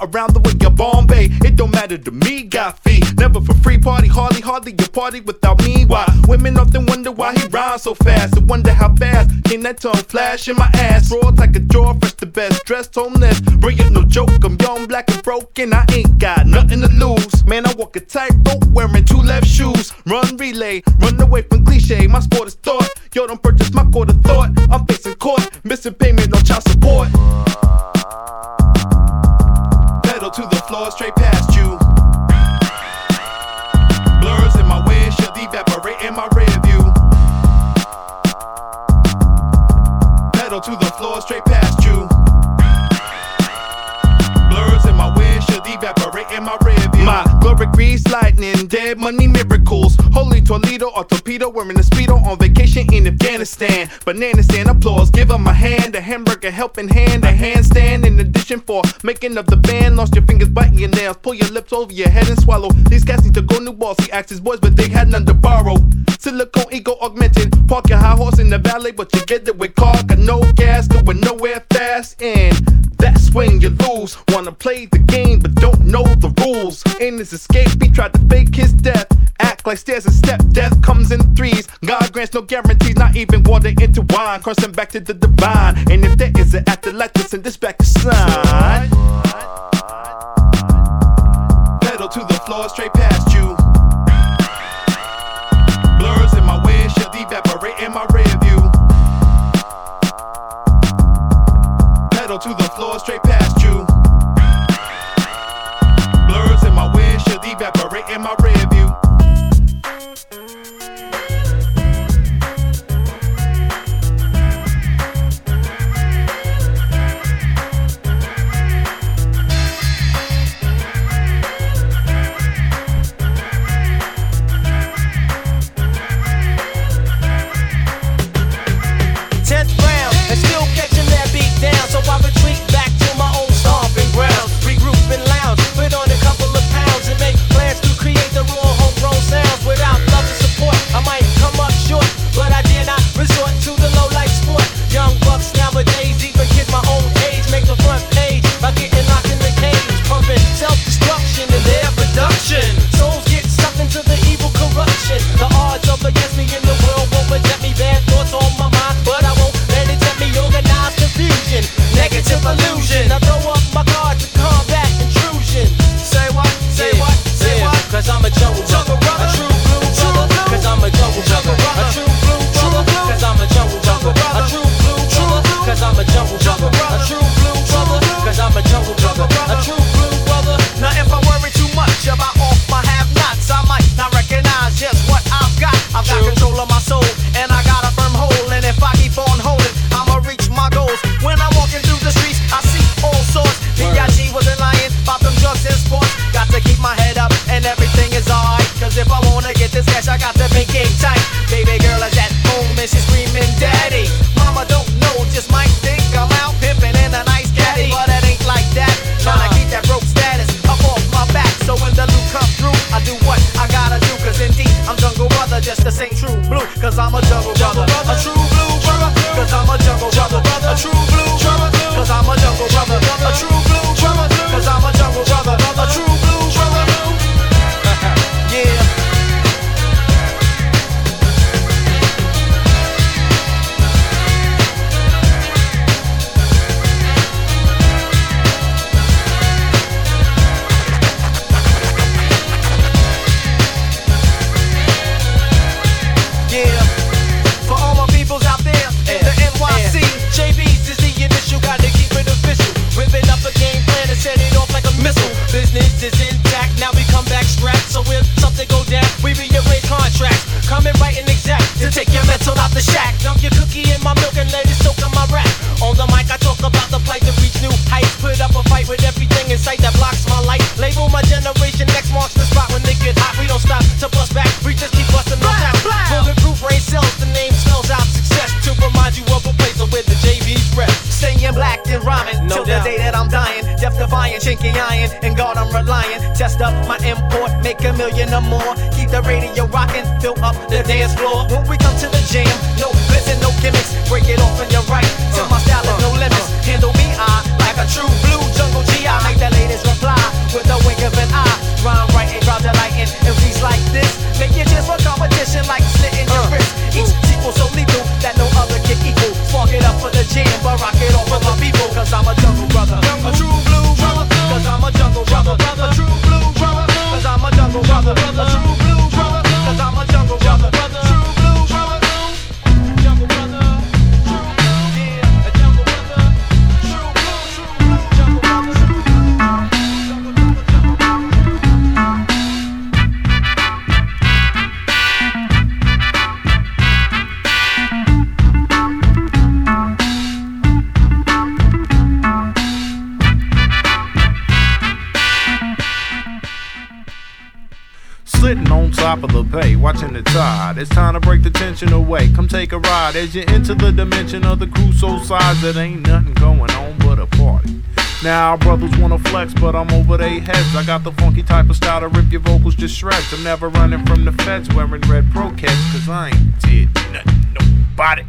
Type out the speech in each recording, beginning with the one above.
around the way you're Bombay. It don't matter to me, got fee. Never for free party, hardly, hardly you party without me. Why? Women often wonder why he rhymes so fast. And wonder how fast can that tongue flash in my ass. Raw like a jaw, fresh the best. Dressed homeless, brilliant, no joke. I'm young, black, and broken. I ain't got nothing to lose. Man, I walk a tightrope wearing two left shoes. Run relay, run away from cliche. My sport is thought. Yo, don't purchase my quarter thought. I'm facing court, missing payment, no child support. Floor, straight past you. Blurs in my windshield, evaporate in my rear view. Pedal to the floor, straight past you. Blurs in my windshield, evaporate in my rear view. My glory grease lightning, dead money Toledo or torpedo, wearing a speedo on vacation in Afghanistan. Banana stand applause, give them a hand, a hamburger helping hand, a handstand. In addition for making up the band, lost your fingers biting your nails, pull your lips over your head and swallow. These cats need to go new balls. He asked his boys, but they had none to borrow. Silicone ego augmented, park your high horse in the valley, but you get it with car, got no gas, going nowhere fast, and that's when you lose. Wanna play the game, but don't know the rules. In his escape, he tried to fake his death. Act like stairs and step, death comes in threes. God grants no guarantees, not even water into wine. Crossing back to the divine. And if there is an afterlife, then send this back to sign. Top of the bay, watching the tide. It's time to break the tension away. Come take a ride as you enter the dimension of the Crusoe size. It ain't nothing going on but a party. Now brothers wanna flex, but I'm over their heads. I got the funky type of style to rip your vocals to shreds. I'm never running from the feds wearing red pro cause I ain't did nothing, nobody.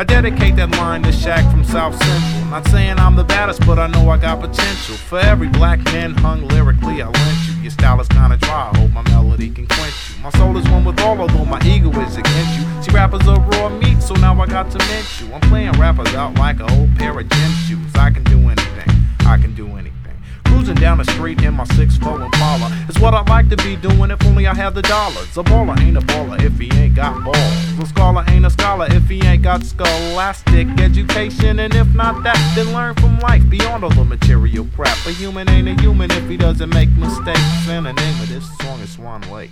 I dedicate that line to Shaq from South Central. Not saying I'm the baddest, but I know I got potential. For every black man hung lyrically, I lent you. Your style is kinda dry, I hope my melody can quench you. My soul is one with all, although my ego is against you. See, rappers are raw meat, so now I got to mint you. I'm playing rappers out like a old pair of gym shoes. I can do anything, I can do anything. Cruising down the street in my six 6'4 Impala. It's what I'd like to be doing if only I had the dollars. A baller ain't a baller if he ain't got balls. A scholar ain't a scholar if he ain't got scholastic education. And if not that, then learn from life beyond all the material crap. A human ain't a human if he doesn't make mistakes. And the name of this song is Swan Lake.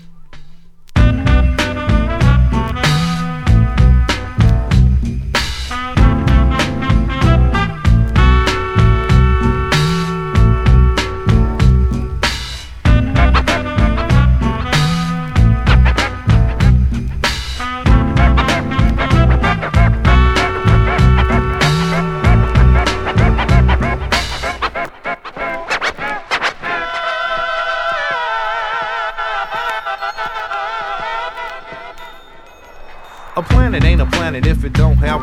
A planet ain't a planet if it don't have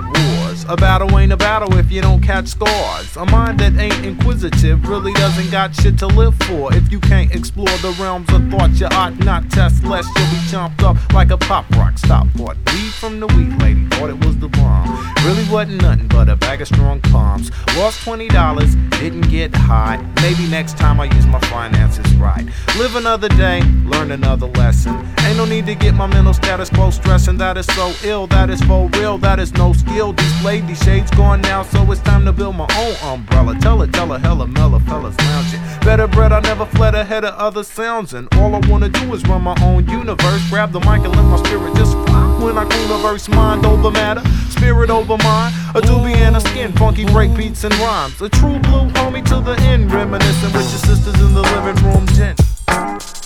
A battle ain't a battle if you don't catch scars. A mind that ain't inquisitive really doesn't got shit to live for. If you can't explore the realms of thought, you ought not test, lest you'll be chomped up like a pop rock. Stop what? Weed from the weed lady, thought it was the bomb. Really wasn't nothing but a bag of strong palms. Lost twenty dollars, didn't get high. Maybe next time I use my finances right. Live another day, learn another lesson. Ain't no need to get my mental status quo stressing. That is so ill, that is for real, that is no skill. Displayed these shades gone now, so it's time to build my own umbrella. Tell it, tell her, hella mellow fellas lounging. Better bread, I never fled ahead of other sounds. And all I wanna do is run my own universe. Grab the mic and let my spirit just fly. When I universe, mind over matter, spirit over mind. A doobie and a skin, funky break beats and rhymes. A true blue homie to the end, reminiscing with your sisters in the living room, gent.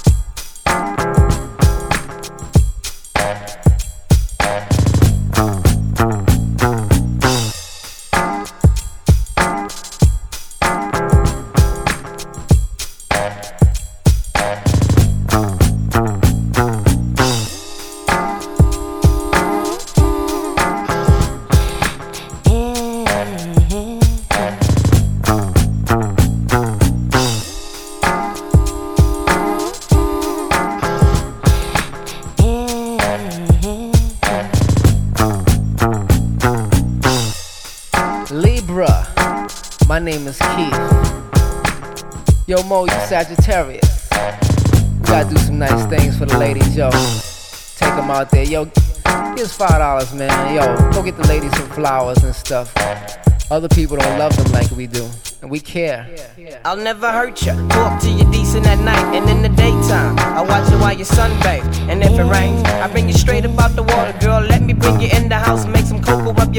There, yo. Here's five dollars, man. Yo, go get the ladies some flowers and stuff. Other people don't love them like we do and we care. I'll never hurt you. Talk to you decent at night and in the daytime. I watch you while you sunbathe. And if it rains, I bring you straight up out the water, girl. Let me bring you in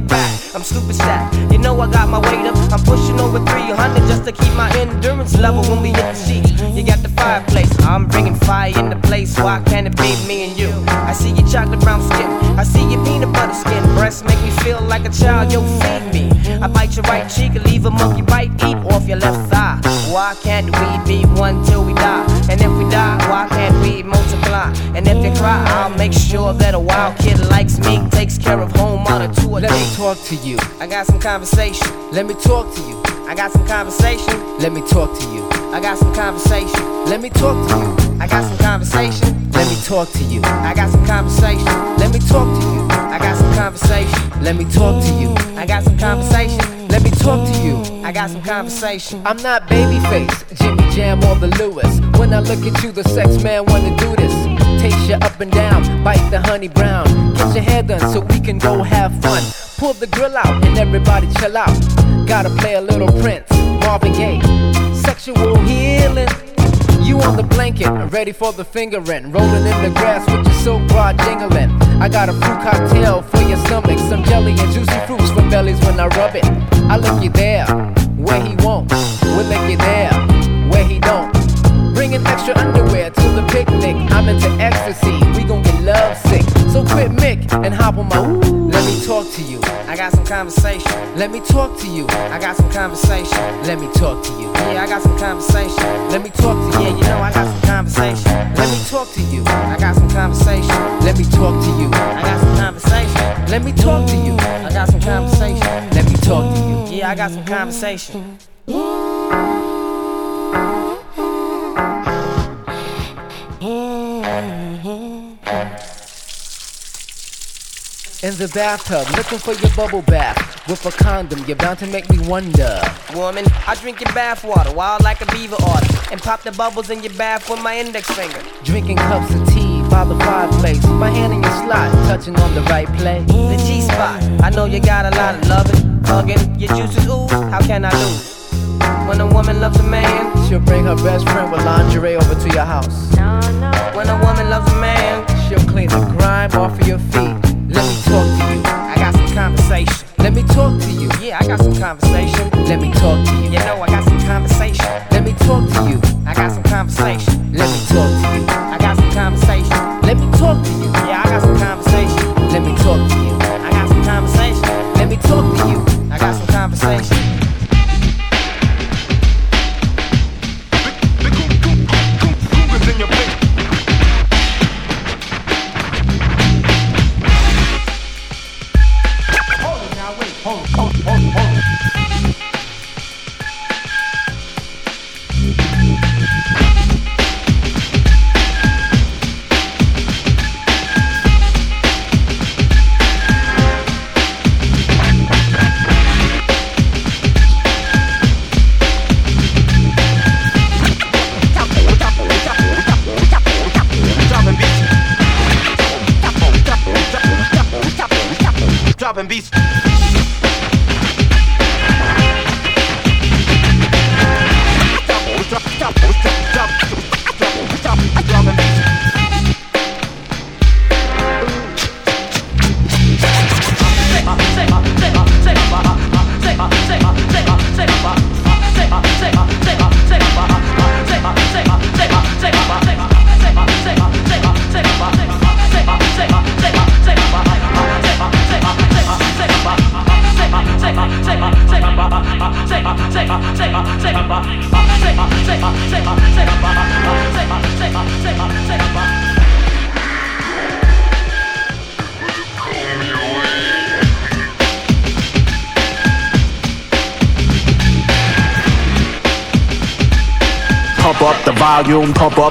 your back. I'm super stacked. You know I got my weight up. I'm pushing over 300 just to keep my endurance level when we hit the sheets. You got the fireplace. I'm bringing fire in the place. Why can't it be me and you? I see your chocolate brown skin. I see your peanut butter skin. Breasts make me feel like a child. Yo, feed me. I bite your right cheek and leave a monkey bite deep off your left thigh. Why can't we be one till we die? And if we die, why can't we multiply? And if you cry, I'll make sure that a wild kid likes me takes care of home on a tour. Let me talk to you. I got some conversation. Let me talk to you. I got some conversation. Let me talk to you. I got some conversation. Let me talk to you. I got some conversation. Let me talk to you. I got some conversation. Let me talk to you. I got some conversation. Let me talk to you. I got some conversation. Let me talk to you. I got some conversation. I'm not babyface, Jimmy Jam or the Lewis. When I look at you, the sex man wanna do this. Taste you up and down, bite the honey brown. Get your hair done so we can go have fun. Pull the grill out and everybody chill out. Gotta play a little Prince, Marvin Gaye. Sexual healing. You on the blanket, ready for the fingering. Rolling in the grass with your silk bra jingling. I got a fruit cocktail for your stomach. Some jelly and juicy fruits for bellies when I rub it. I lick you there, where he won't. We'll lick you there, where he don't. Bringing extra underwear to the picnic. I'm into ecstasy, we gon' get love sick. So quit Mick and hop on my ooh. Let me talk to you. I got some conversation. Let me talk to you. I got some conversation. Let me talk to you. Yeah, I got some conversation. Let me talk to you. Yeah, you know I got some conversation. Let me talk to you. I got some conversation. Let me talk to you. I got some conversation. Let me talk to you. I got some conversation. Let me talk to you. Yeah, I got some conversation. In the bathtub, looking for your bubble bath. With a condom, you're bound to make me wonder. Woman, I drink your bath water wild like a beaver otter. And pop the bubbles in your bath with my index finger. Drinking cups of tea by the fireplace. My hand in your slot, touching on the right place. The G spot, I know you got a lot of loving. Hugging, your juices ooze, how can I lose? When a woman loves a man, she'll bring her best friend with lingerie over to your house. No, no. When a woman loves a man, she'll clean the grime off of your feet. Conversation. Let me talk to you. Yeah, I got some conversation. Let me talk to you. You know I got some conversation. Let me talk to you. I got some conversation. Let me talk to you. I got some conversation. Let me talk to you.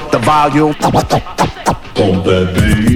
Up the volume. Pump that bass.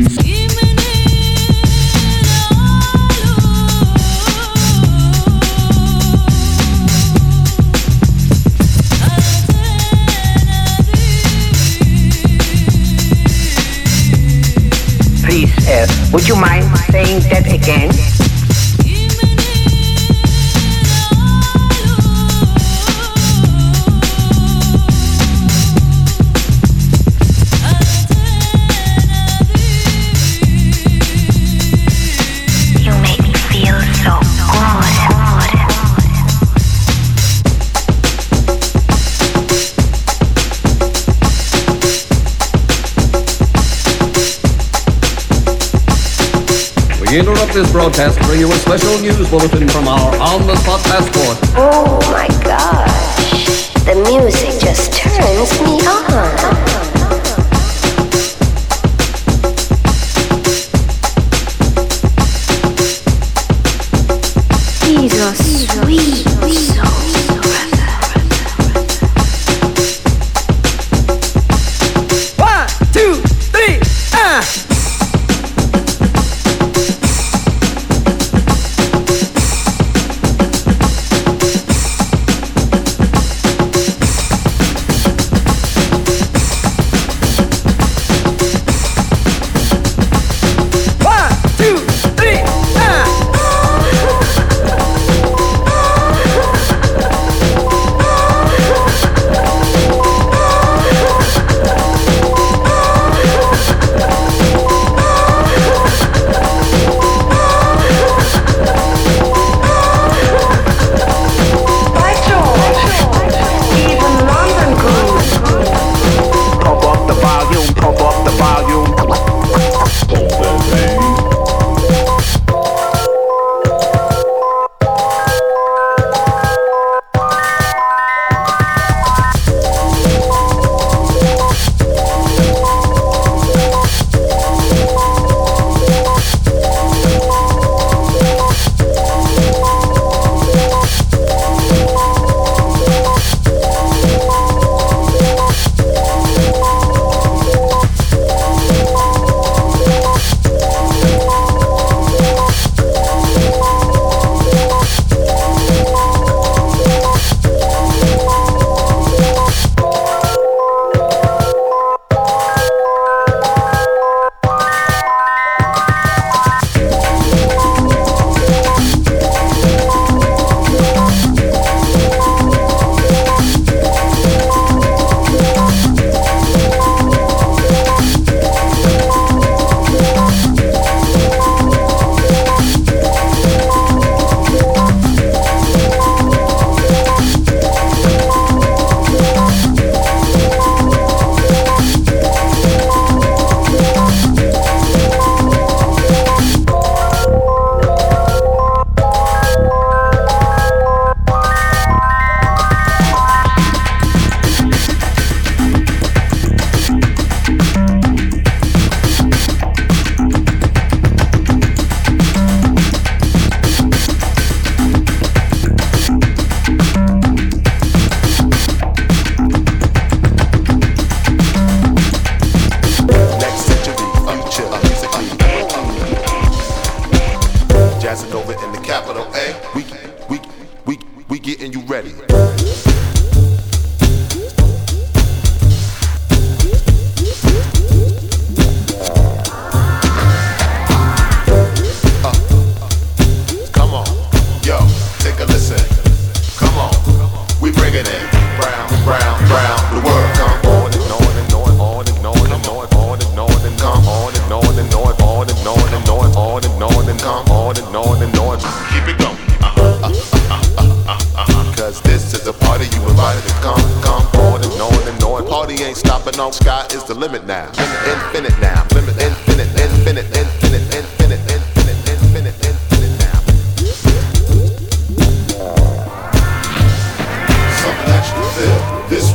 this broadcast bring you a special news bulletin from our on-the-spot passport. Oh my gosh, the music just turns me on.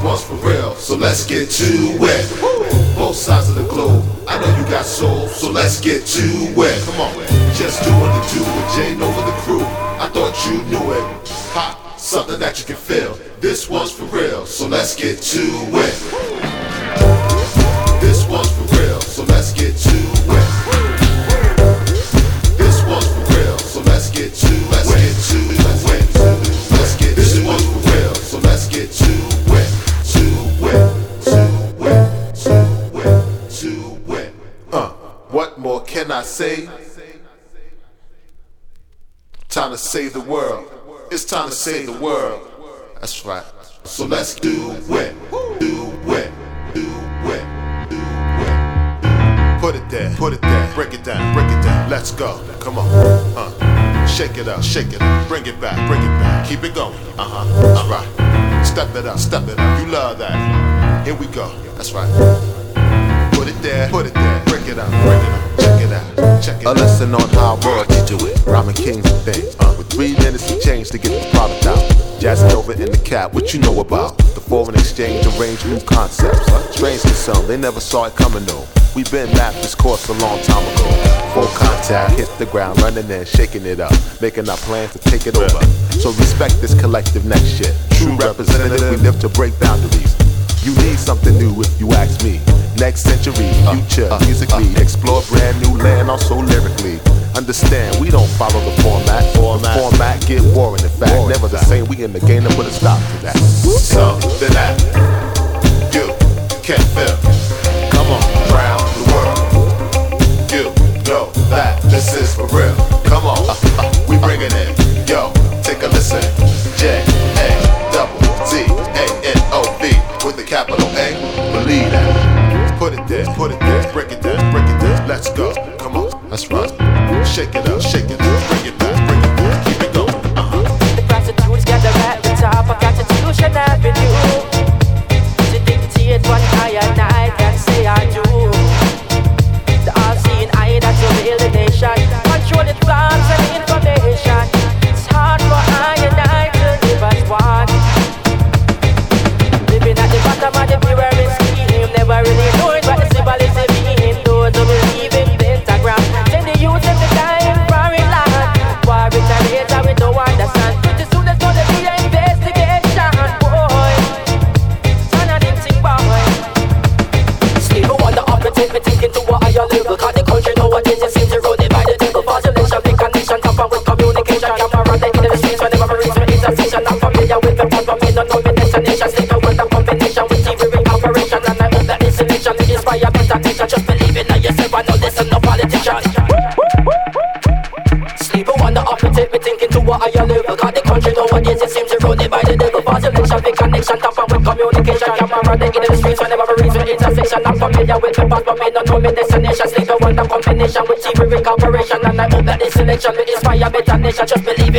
ones for real, so let's get to it. Both sides of the globe, I know you got soul, so let's get to it. Come on, just doing the do with Jane over the crew. I thought you knew it. Ha, something that you can feel. This one's for real, so let's get to it. This one's for real, so let's get to it. I say. Time to save the world. It's time to save the world. That's right. So let's do it. Do it. Do it. Do it. Put it there. Put it there. Break it down. Break it down. Let's go. Come on. Huh. Shake it up. Shake it up. Bring it back. Bring it back. Keep it going. Uh huh. All right. Step it up. Step it up. You love that. Here we go. That's right. Put it there, put it there, break it up, break it up, check it out, check it A out. lesson on how raw do it, rhyming kings and things. Uh, with three minutes to change to get the product out. Jazzing over in the cab, what you know about? The foreign exchange arranged concepts. Strange to some, they never saw it coming though. We been mapped this course a long time ago. Full contact, hit the ground running and shaking it up, making our plans to take it over. So respect this collective next shit. True representative, we live to break boundaries. You need something new if you ask me next century, future, uh, uh, musically, uh. explore brand new land, also lyrically. Understand, we don't follow the format. Format, the format get boring. in fact. Never the same, we in the game to put a stop to that. Something that you can feel.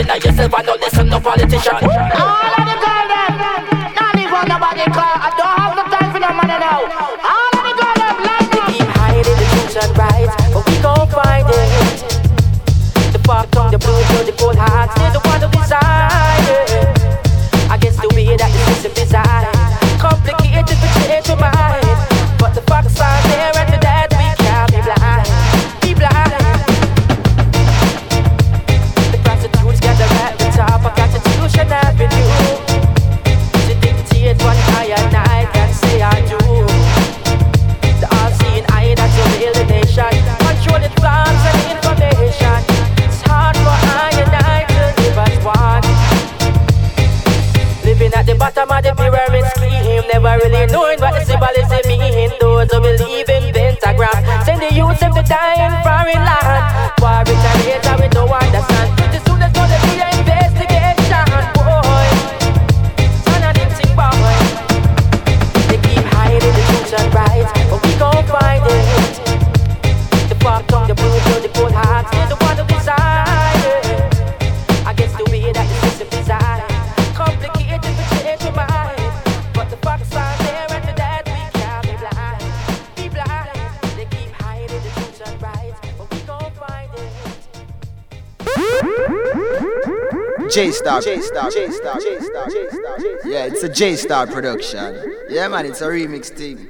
feel like yourself and J-Star, J-Star, J-Star, J-Star, J-Star. Yeah, it's a J-Star production. Yeah, man, it's a remix thing.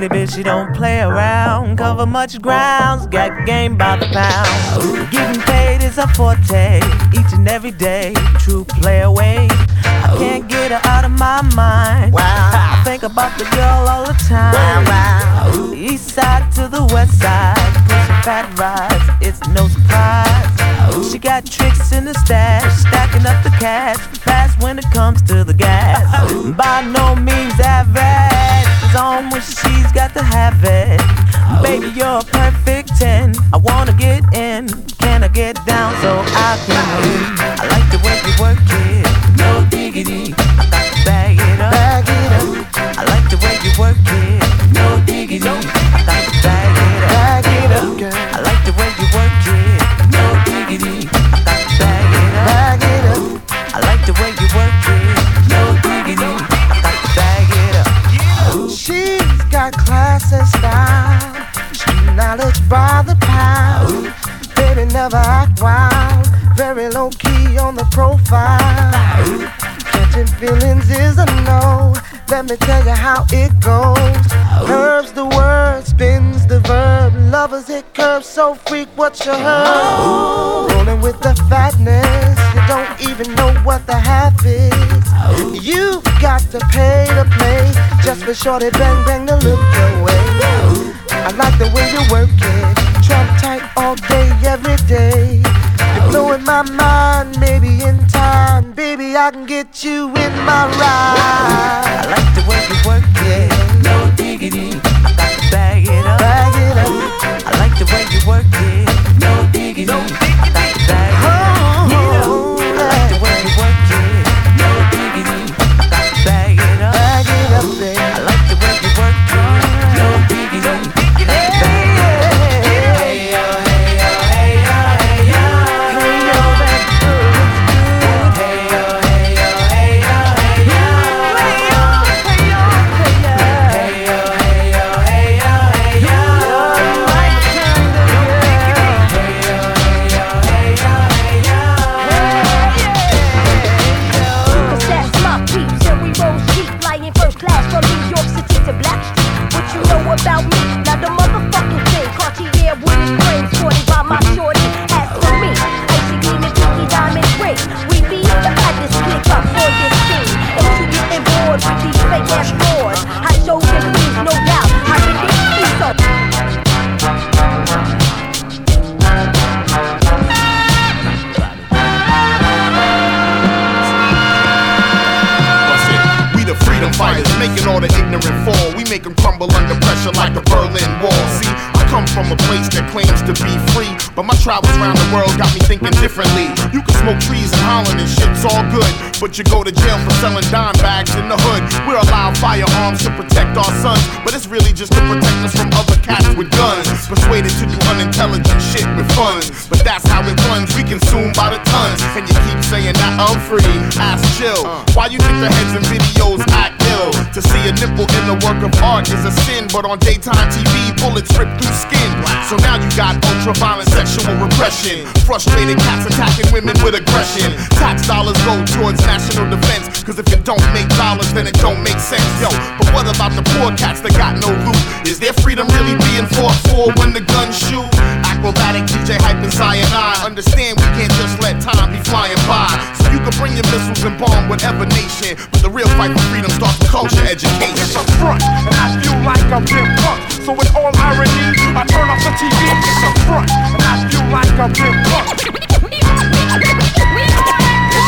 Strictly bitch, she don't play around. Cover much grounds, got game by the pound. Getting paid is a forte, each and every day. True play away. I can't get her out of my mind. Wow. I think about the girl all the time. Wow, East side to the west side, pushing fat rides, it's no surprise. She got tricks in the stash, stacking up the cash, fast when it comes to the gas. By no means average, it's on when she's got to have it. Baby, oh. you're a perfect 10. I wanna get in, can I get down so I can win? I like the way you work it, no diggity. I got to bag it up, bag it up. I like the way you work it, on the profile. Catching feelings is a no. Let me tell you how it goes. Curves the word, spins the verb. Lovers hit curves so freak what you heard. Rolling with the fatness, you don't even know what the half is. You've got to pay to play just for shorty bang bang to look your way. I like the way you work it, trap tight all day, every day. Blowing my mind, maybe in time, baby I can get you in my ride. I like the way you work it, no diggity. I got to bag it up, bag it up. I like the way you work it, no diggity. I got you go to jail for selling dime bags in the hood. We're allowed firearms to protect our sons, but it's really just to protect us from other cats with guns. Persuaded to do unintelligent shit with funds, but that's how it runs. We consume by the tons, and you keep saying that I'm free. Ass chill. Why you think the heads in videos act ill? To see a nipple in the work of art is a sin, but on daytime TV, bullets rip through skin. Sexual repression. Frustrated cats attacking women with aggression. Tax dollars go towards national defense, cause if it don't make dollars, then it don't make sense. Yo, but what about the poor cats that got no loot? Is their freedom really being fought for when the guns shoot? Acrobatic DJ hype and cyanide. Understand we can't just let time be flying by. So bring your missiles and bomb whatever nation. But the real fight for freedom starts with culture education. It's a front, and I feel like I've been punked. So with all irony, I turn off the TV. It's a front, and I feel like I've been punked. It's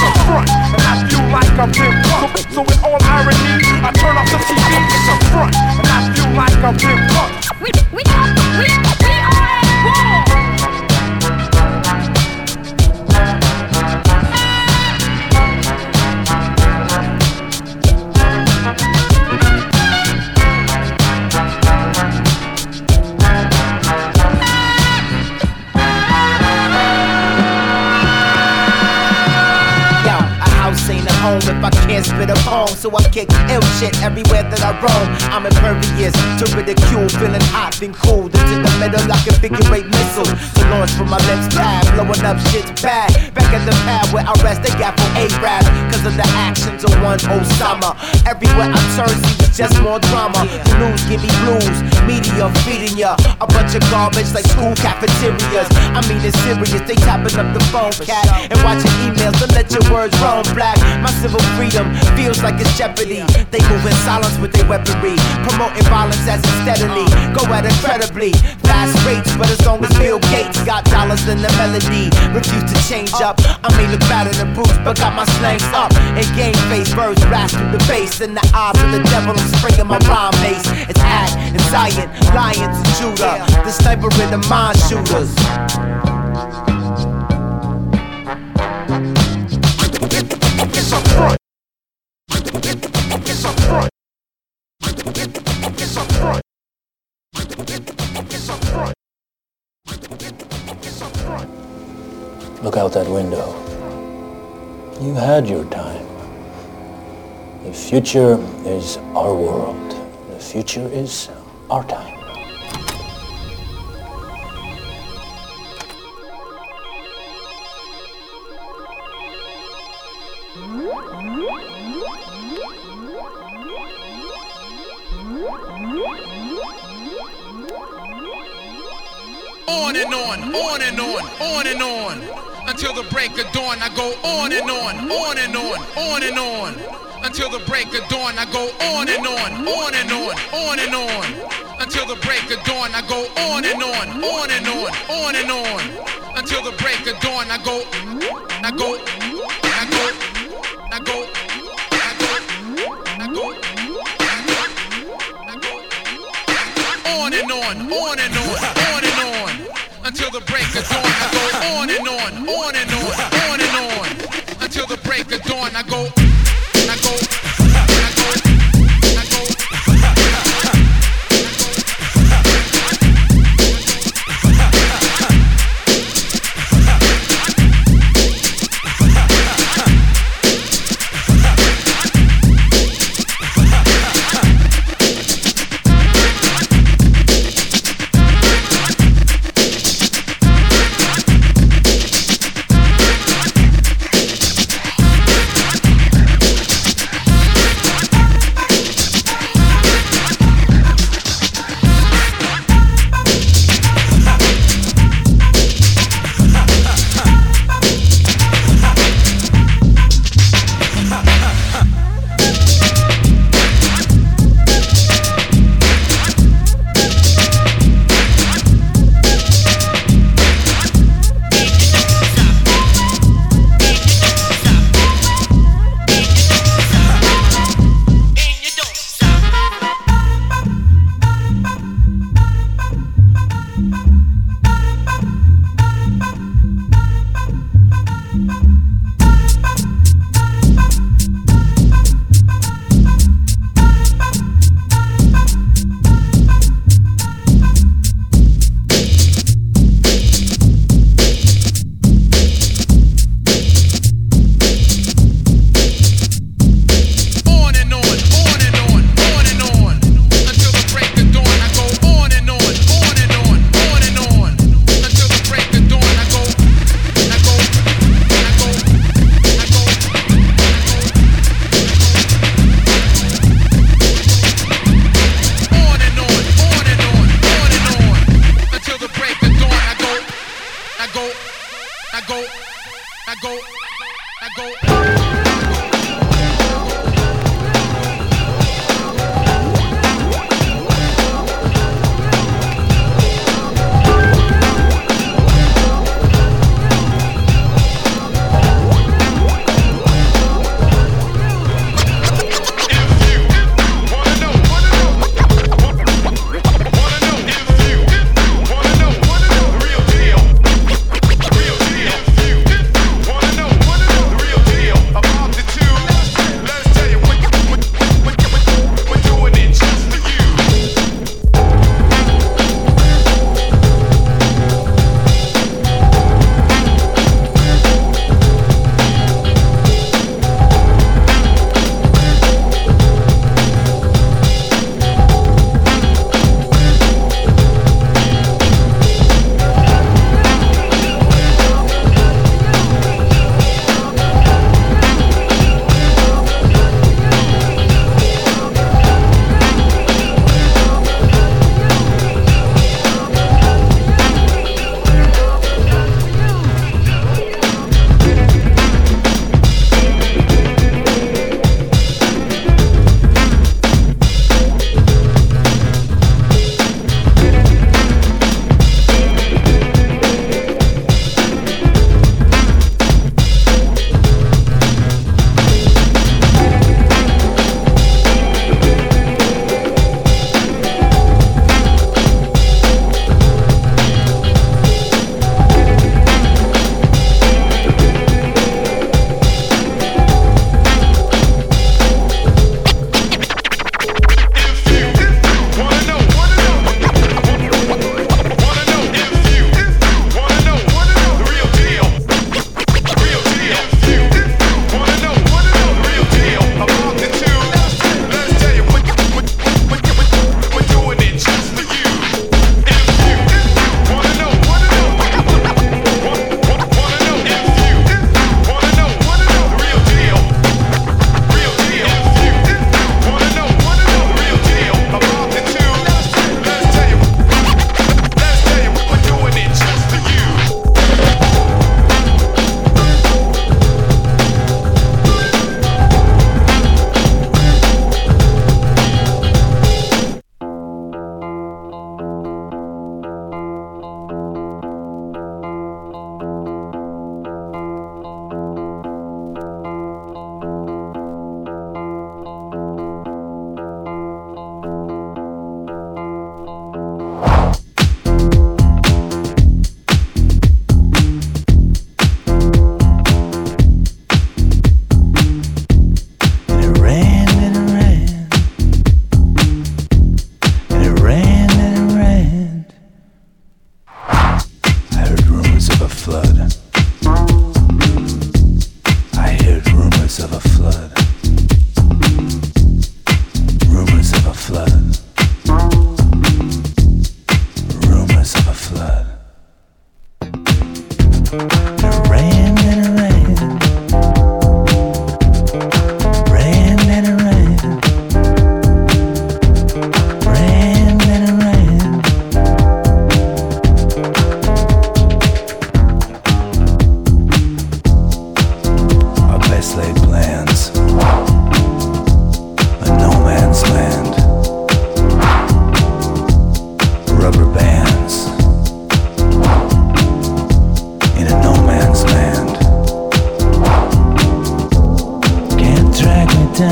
a front, and I feel like I've been punked. So with all irony, I turn off the TV. It's a front, and I feel like I've been punked. We, we, we, we if I can't spit a poem. So I kick ill shit everywhere that I roam. I'm impervious to ridicule, feeling hot and cool. Into the middle like a figure eight missile. To launch from my lips pad, blowing up shit's bad. Back at the pad where I rest, they got for A-Rap. Cause of the actions of one Osama. Everywhere I turn, see just more drama. The news give me blues, media feeding ya a bunch of garbage like school cafeterias. I mean it's serious, they tapping up the phone, cat, and watching emails to let your words roam black. My civil freedom feels like it's jeopardy. They move in silence with their weaponry, promoting violence as it steadily go at incredibly fast rates. But as long as Bill Gates got dollars, in the melody refuse to change up. I may look bad in the boots, but got my slangs up and game face birds blast through the bass in the eyes of the devil. I'm spraying my rhyme base. It's Ad and Zion, Lions and Judah, the sniper and the mind shooters. Out that window. You had your time. The future is our world. The future is our time. On and on, on and on, on and on. Until the break of dawn, I go on and on, on and on, on and on. Until the break of dawn, I go on and on, on and on, on and on. Until the break of dawn, I go on and on, on and on, on and on. Until the break of dawn, I go, I go, I go, I go, I go, I go, on and on, on and on, on and on. Until the break of dawn, I go on and on, on dawn, I go,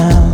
down.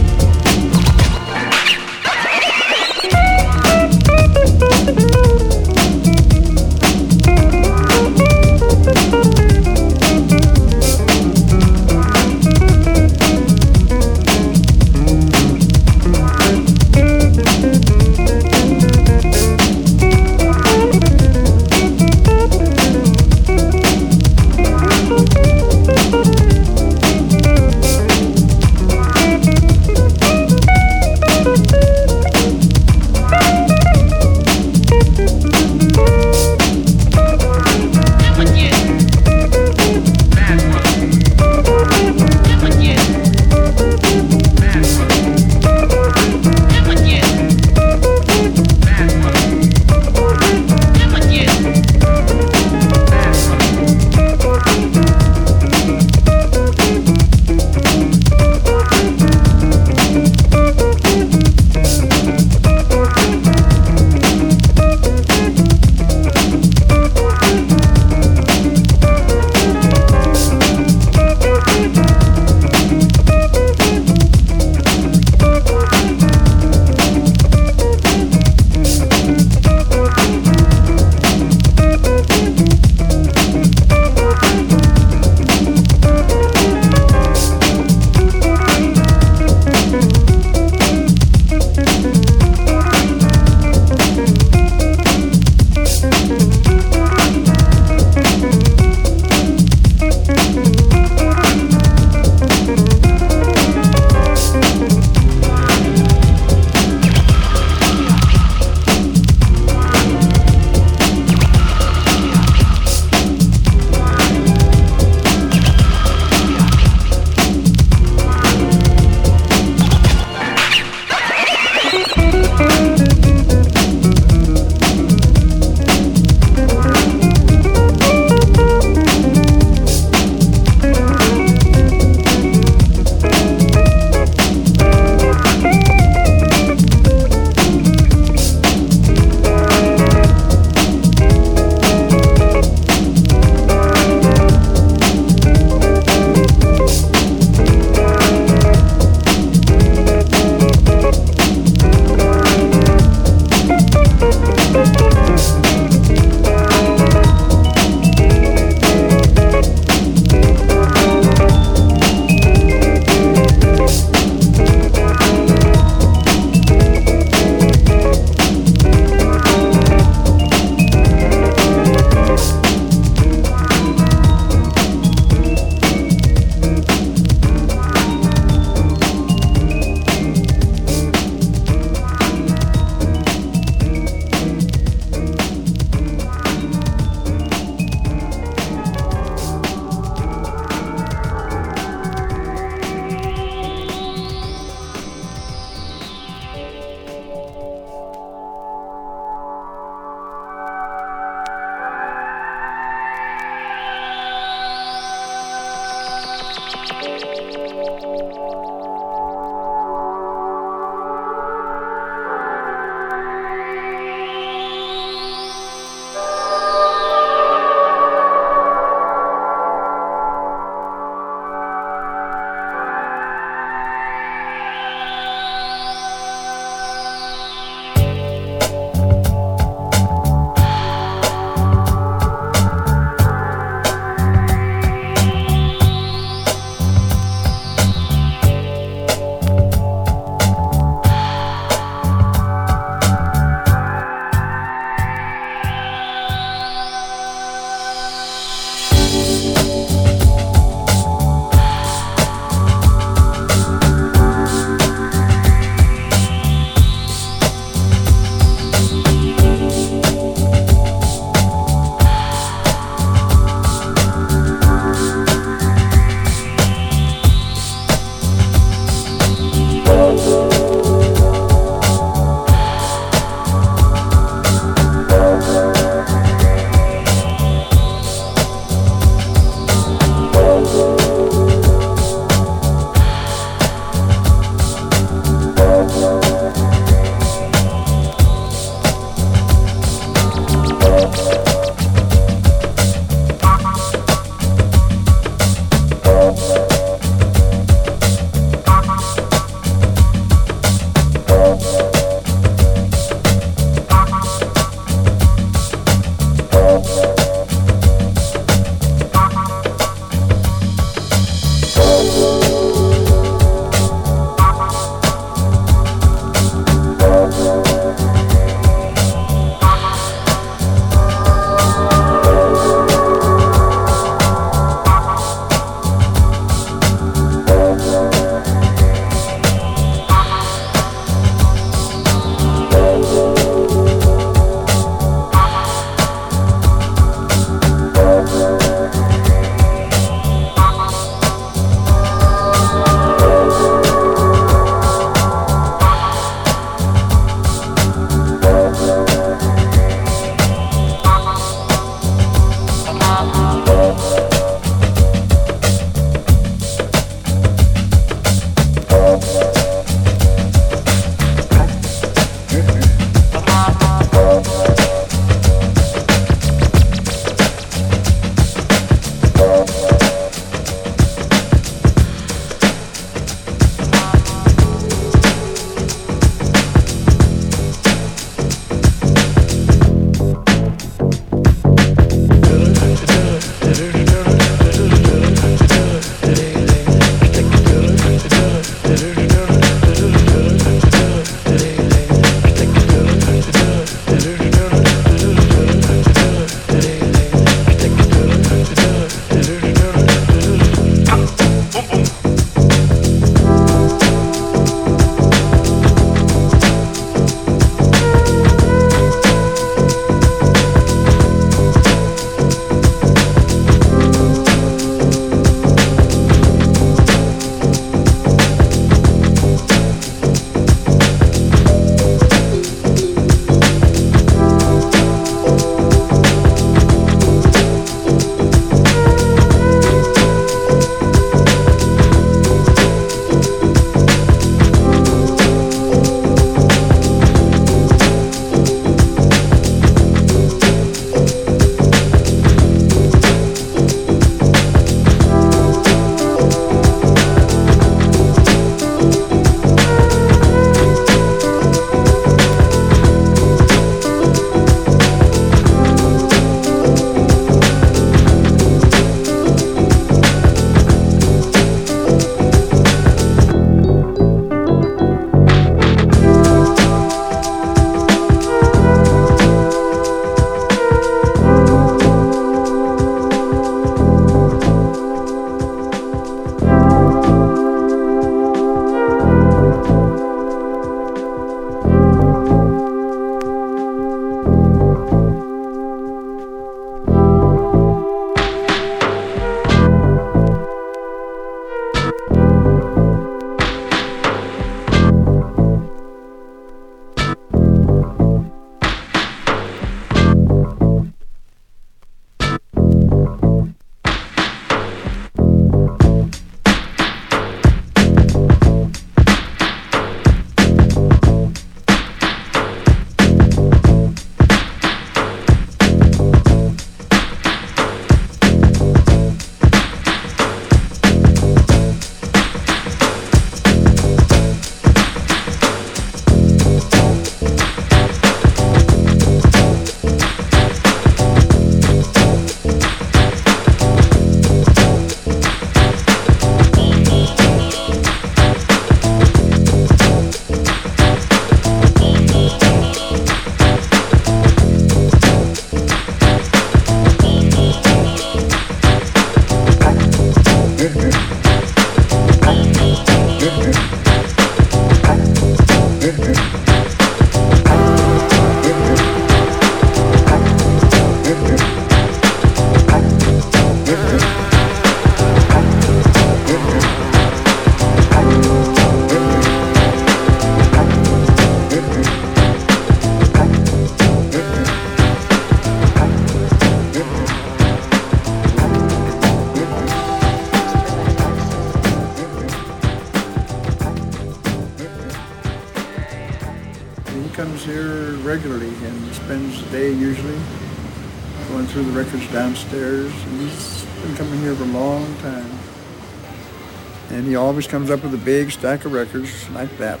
And he always comes up with a big stack of records like that.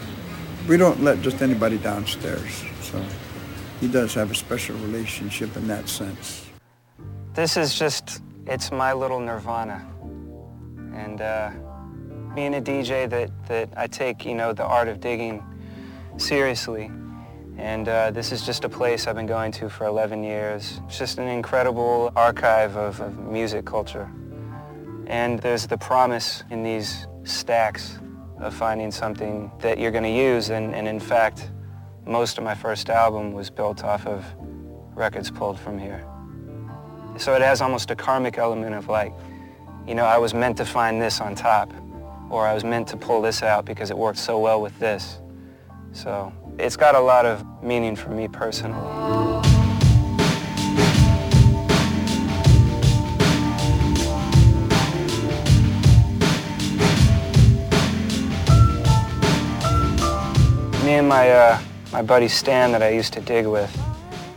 We don't let just anybody downstairs. So he does have a special relationship in that sense. This is just, it's my little nirvana. And uh, being a DJ that, that I take, you know, the art of digging seriously. And uh, this is just a place I've been going to for 11 years. It's just an incredible archive of, of music culture. And there's the promise in these stacks of finding something that you're going to use. And, and in fact, most of my first album was built off of records pulled from here. So it has almost a karmic element of like, you know, I was meant to find this on top, or I was meant to pull this out because it worked so well with this. So it's got a lot of meaning for me personally. Me and my, uh, my buddy Stan that I used to dig with,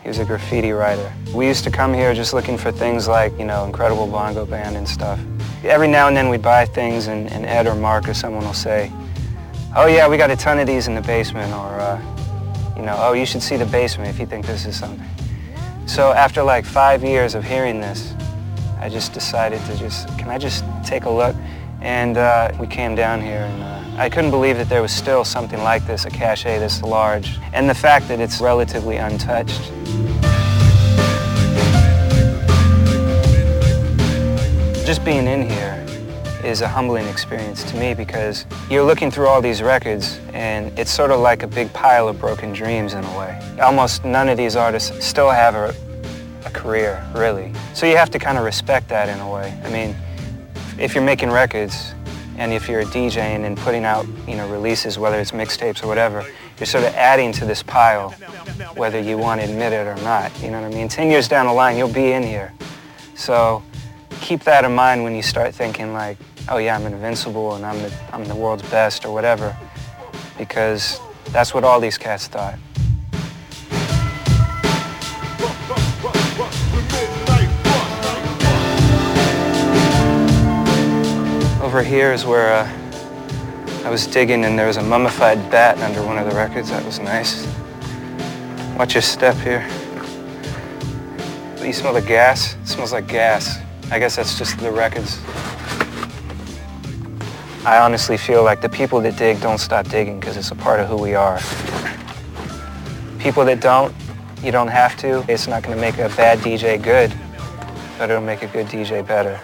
he was a graffiti writer. We used to come here just looking for things like, you know, Incredible Bongo Band and stuff. Every now and then we'd buy things and, and Ed or Mark or someone will say, oh yeah, we got a ton of these in the basement, or, uh, you know, oh, you should see the basement if you think this is something. So after like five years of hearing this, I just decided to just, can I just take a look? And uh, we came down here and uh, I couldn't believe that there was still something like this, a cache this large, and the fact that it's relatively untouched. Just being in here is a humbling experience to me because you're looking through all these records and it's sort of like a big pile of broken dreams in a way. Almost none of these artists still have a, a career, really. So you have to kind of respect that in a way. I mean, if you're making records and if you're a DJ and putting out, you know, releases, whether it's mixtapes or whatever, you're sort of adding to this pile, whether you want to admit it or not. You know what I mean? Ten years down the line, you'll be in here. So keep that in mind when you start thinking like, oh yeah, I'm invincible and I'm the, I'm the world's best or whatever, because that's what all these cats thought. Over here is where uh, I was digging and there was a mummified bat under one of the records. That was nice. Watch your step here. You smell the gas? It smells like gas. I guess that's just the records. I honestly feel like the people that dig don't stop digging because it's a part of who we are. People that don't, you don't have to. It's not going to make a bad DJ good, but it'll make a good DJ better.